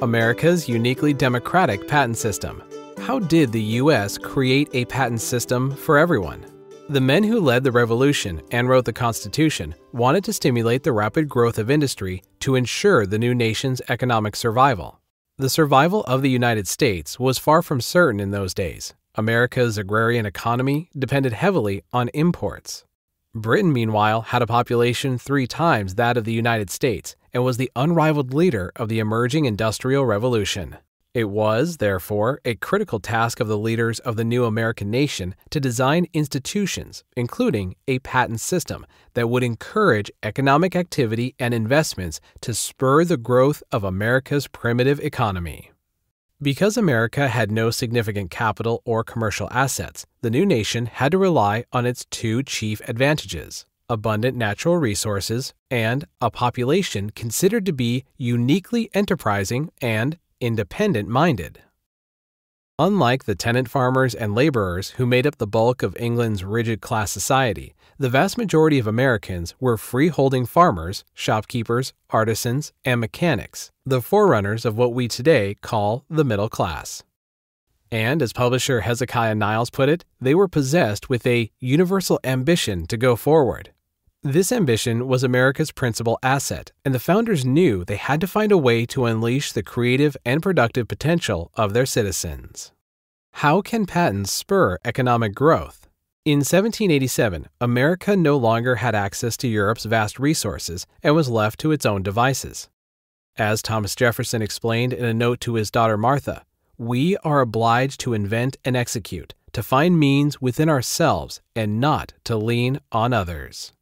America's uniquely democratic patent system. How did the U.S. create a patent system for everyone? The men who led the revolution and wrote the Constitution wanted to stimulate the rapid growth of industry to ensure the new nation's economic survival. The survival of the United States was far from certain in those days. America's agrarian economy depended heavily on imports. Britain, meanwhile, had a population three times that of the United States and was the unrivaled leader of the emerging Industrial Revolution. It was, therefore, a critical task of the leaders of the new American nation to design institutions, including a patent system, that would encourage economic activity and investments to spur the growth of America's primitive economy. Because America had no significant capital or commercial assets, the new nation had to rely on its two chief advantages abundant natural resources and a population considered to be uniquely enterprising and independent minded. Unlike the tenant farmers and laborers who made up the bulk of England's rigid class society, the vast majority of Americans were freeholding farmers, shopkeepers, artisans, and mechanics, the forerunners of what we today call the middle class. And as publisher Hezekiah Niles put it, they were possessed with a universal ambition to go forward. This ambition was America's principal asset, and the founders knew they had to find a way to unleash the creative and productive potential of their citizens. How can patents spur economic growth? In 1787, America no longer had access to Europe's vast resources and was left to its own devices. As Thomas Jefferson explained in a note to his daughter Martha, we are obliged to invent and execute, to find means within ourselves and not to lean on others.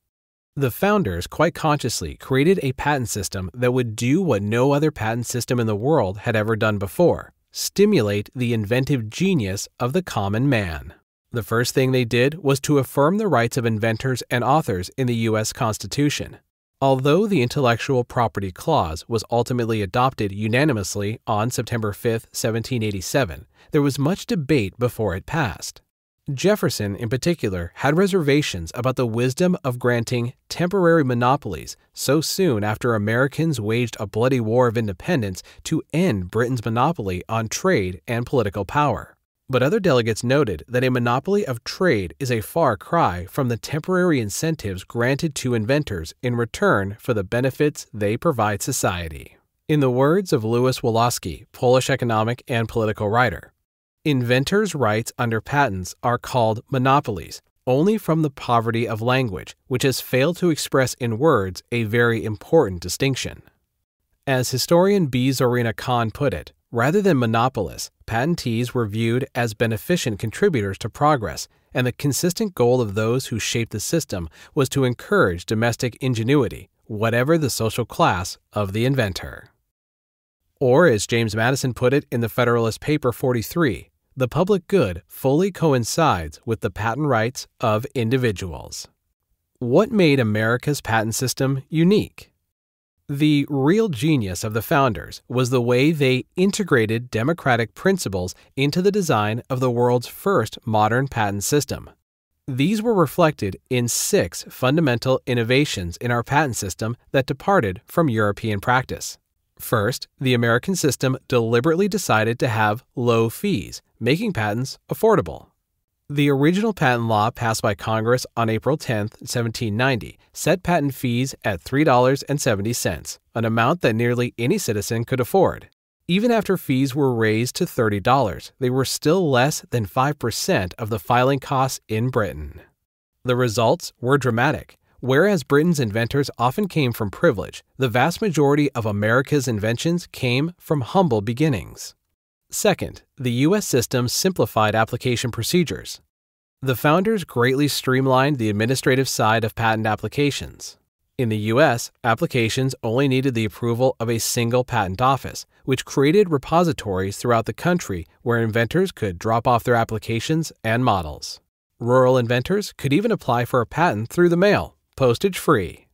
The founders quite consciously created a patent system that would do what no other patent system in the world had ever done before stimulate the inventive genius of the common man. The first thing they did was to affirm the rights of inventors and authors in the U.S. Constitution. Although the Intellectual Property Clause was ultimately adopted unanimously on September 5, 1787, there was much debate before it passed. Jefferson, in particular, had reservations about the wisdom of granting temporary monopolies so soon after Americans waged a bloody war of independence to end Britain's monopoly on trade and political power. But other delegates noted that a monopoly of trade is a far cry from the temporary incentives granted to inventors in return for the benefits they provide society. In the words of Louis Wolowski, Polish economic and political writer, inventors' rights under patents are called monopolies only from the poverty of language, which has failed to express in words a very important distinction. As historian B. Zorina Khan put it, Rather than monopolists, patentees were viewed as beneficent contributors to progress, and the consistent goal of those who shaped the system was to encourage domestic ingenuity, whatever the social class of the inventor. Or, as James Madison put it in the Federalist Paper 43, the public good fully coincides with the patent rights of individuals. What made America's patent system unique? The real genius of the founders was the way they integrated democratic principles into the design of the world's first modern patent system. These were reflected in six fundamental innovations in our patent system that departed from European practice. First, the American system deliberately decided to have low fees, making patents affordable. The original patent law passed by Congress on April 10, 1790, set patent fees at $3.70, an amount that nearly any citizen could afford. Even after fees were raised to $30, they were still less than 5% of the filing costs in Britain. The results were dramatic. Whereas Britain's inventors often came from privilege, the vast majority of America's inventions came from humble beginnings. Second, the U.S. system simplified application procedures. The founders greatly streamlined the administrative side of patent applications. In the U.S., applications only needed the approval of a single patent office, which created repositories throughout the country where inventors could drop off their applications and models. Rural inventors could even apply for a patent through the mail, postage free.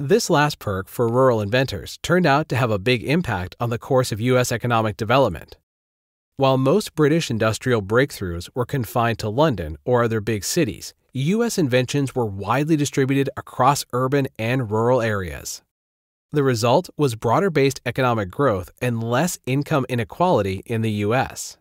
This last perk for rural inventors turned out to have a big impact on the course of U.S. economic development. While most British industrial breakthroughs were confined to London or other big cities, U.S. inventions were widely distributed across urban and rural areas. The result was broader based economic growth and less income inequality in the U.S.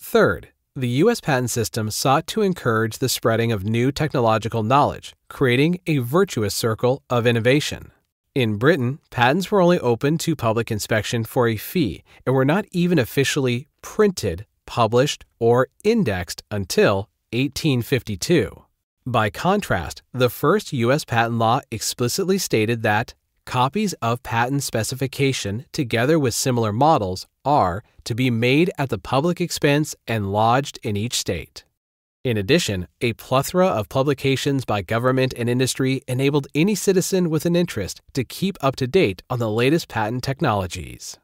Third, the U.S. patent system sought to encourage the spreading of new technological knowledge, creating a virtuous circle of innovation. In Britain, patents were only open to public inspection for a fee and were not even officially printed, published, or indexed until 1852. By contrast, the first U.S. patent law explicitly stated that copies of patent specification together with similar models are to be made at the public expense and lodged in each state. In addition, a plethora of publications by government and industry enabled any citizen with an interest to keep up to date on the latest patent technologies.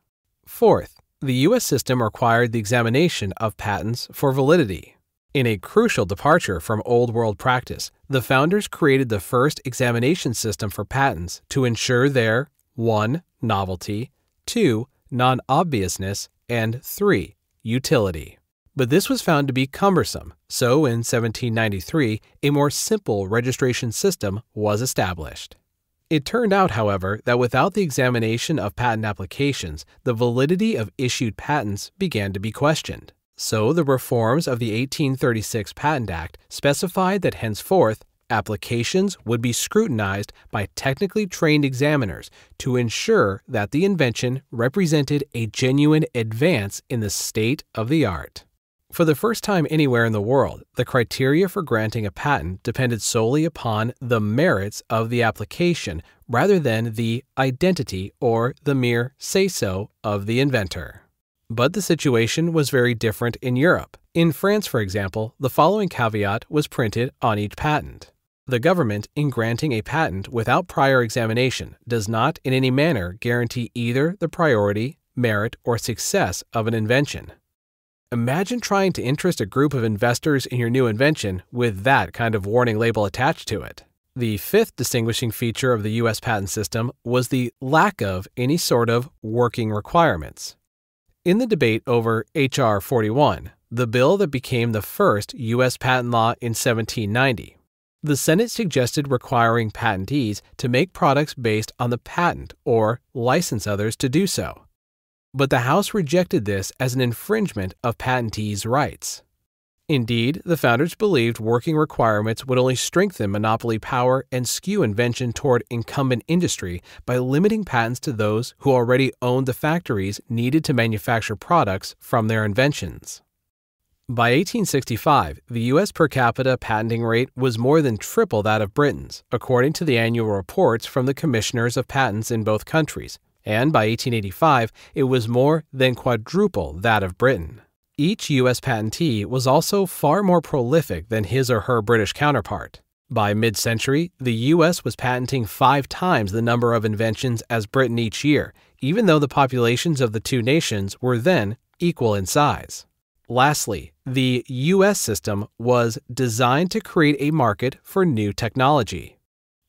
Fourth, the U.S. system required the examination of patents for validity. In a crucial departure from Old World practice, the founders created the first examination system for patents to ensure their 1. novelty, 2 non obviousness, and 3. utility. But this was found to be cumbersome, so in 1793, a more simple registration system was established. It turned out, however, that without the examination of patent applications, the validity of issued patents began to be questioned. So the reforms of the 1836 Patent Act specified that henceforth Applications would be scrutinized by technically trained examiners to ensure that the invention represented a genuine advance in the state of the art. For the first time anywhere in the world, the criteria for granting a patent depended solely upon the merits of the application rather than the identity or the mere say so of the inventor. But the situation was very different in Europe. In France, for example, the following caveat was printed on each patent the government, in granting a patent without prior examination, does not in any manner guarantee either the priority, merit, or success of an invention. Imagine trying to interest a group of investors in your new invention with that kind of warning label attached to it. The fifth distinguishing feature of the U.S. patent system was the lack of any sort of working requirements. In the debate over H.R. 41, the bill that became the first U.S. patent law in 1790, the Senate suggested requiring patentees to make products based on the patent or license others to do so. But the House rejected this as an infringement of patentees' rights. Indeed, the founders believed working requirements would only strengthen monopoly power and skew invention toward incumbent industry by limiting patents to those who already owned the factories needed to manufacture products from their inventions. By 1865, the U.S. per capita patenting rate was more than triple that of Britain's, according to the annual reports from the commissioners of patents in both countries, and by 1885, it was more than quadruple that of Britain. Each U.S. patentee was also far more prolific than his or her British counterpart. By mid century, the U.S. was patenting five times the number of inventions as Britain each year, even though the populations of the two nations were then equal in size. Lastly, the US system was designed to create a market for new technology.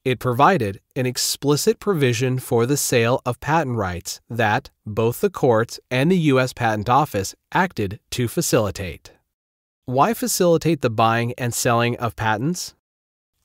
It provided an explicit provision for the sale of patent rights that both the courts and the U.S. Patent Office acted to facilitate. Why facilitate the buying and selling of patents?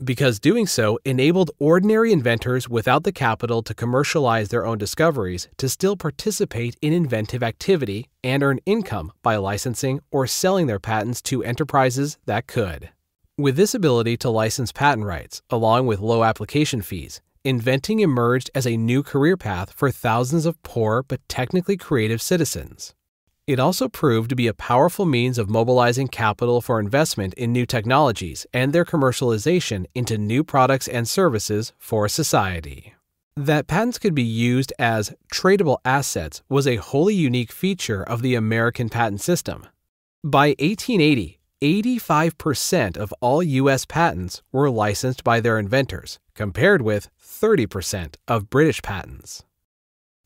because doing so enabled ordinary inventors without the capital to commercialize their own discoveries to still participate in inventive activity and earn income by licensing or selling their patents to enterprises that could. With this ability to license patent rights, along with low application fees, inventing emerged as a new career path for thousands of poor but technically creative citizens. It also proved to be a powerful means of mobilizing capital for investment in new technologies and their commercialization into new products and services for society. That patents could be used as tradable assets was a wholly unique feature of the American patent system. By 1880, 85% of all U.S. patents were licensed by their inventors, compared with 30% of British patents.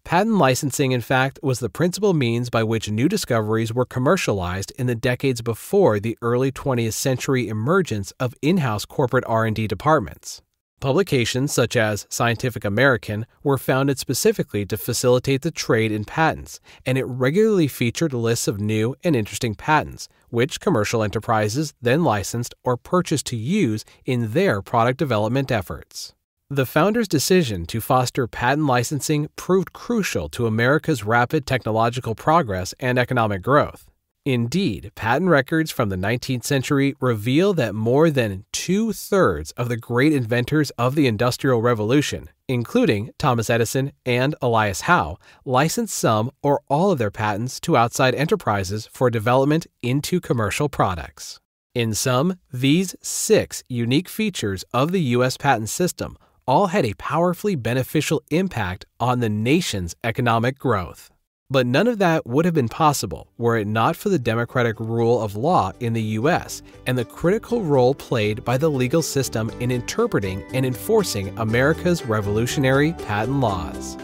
Patent licensing, in fact, was the principal means by which new discoveries were commercialized in the decades before the early 20th century emergence of in-house corporate R&D departments. Publications such as Scientific American were founded specifically to facilitate the trade in patents, and it regularly featured lists of new and interesting patents, which commercial enterprises then licensed or purchased to use in their product development efforts. The founders' decision to foster patent licensing proved crucial to America's rapid technological progress and economic growth. Indeed, patent records from the 19th century reveal that more than two thirds of the great inventors of the Industrial Revolution, including Thomas Edison and Elias Howe, licensed some or all of their patents to outside enterprises for development into commercial products. In sum, these six unique features of the U.S. patent system all had a powerfully beneficial impact on the nation's economic growth. But none of that would have been possible were it not for the democratic rule of law in the US and the critical role played by the legal system in interpreting and enforcing America's revolutionary patent laws.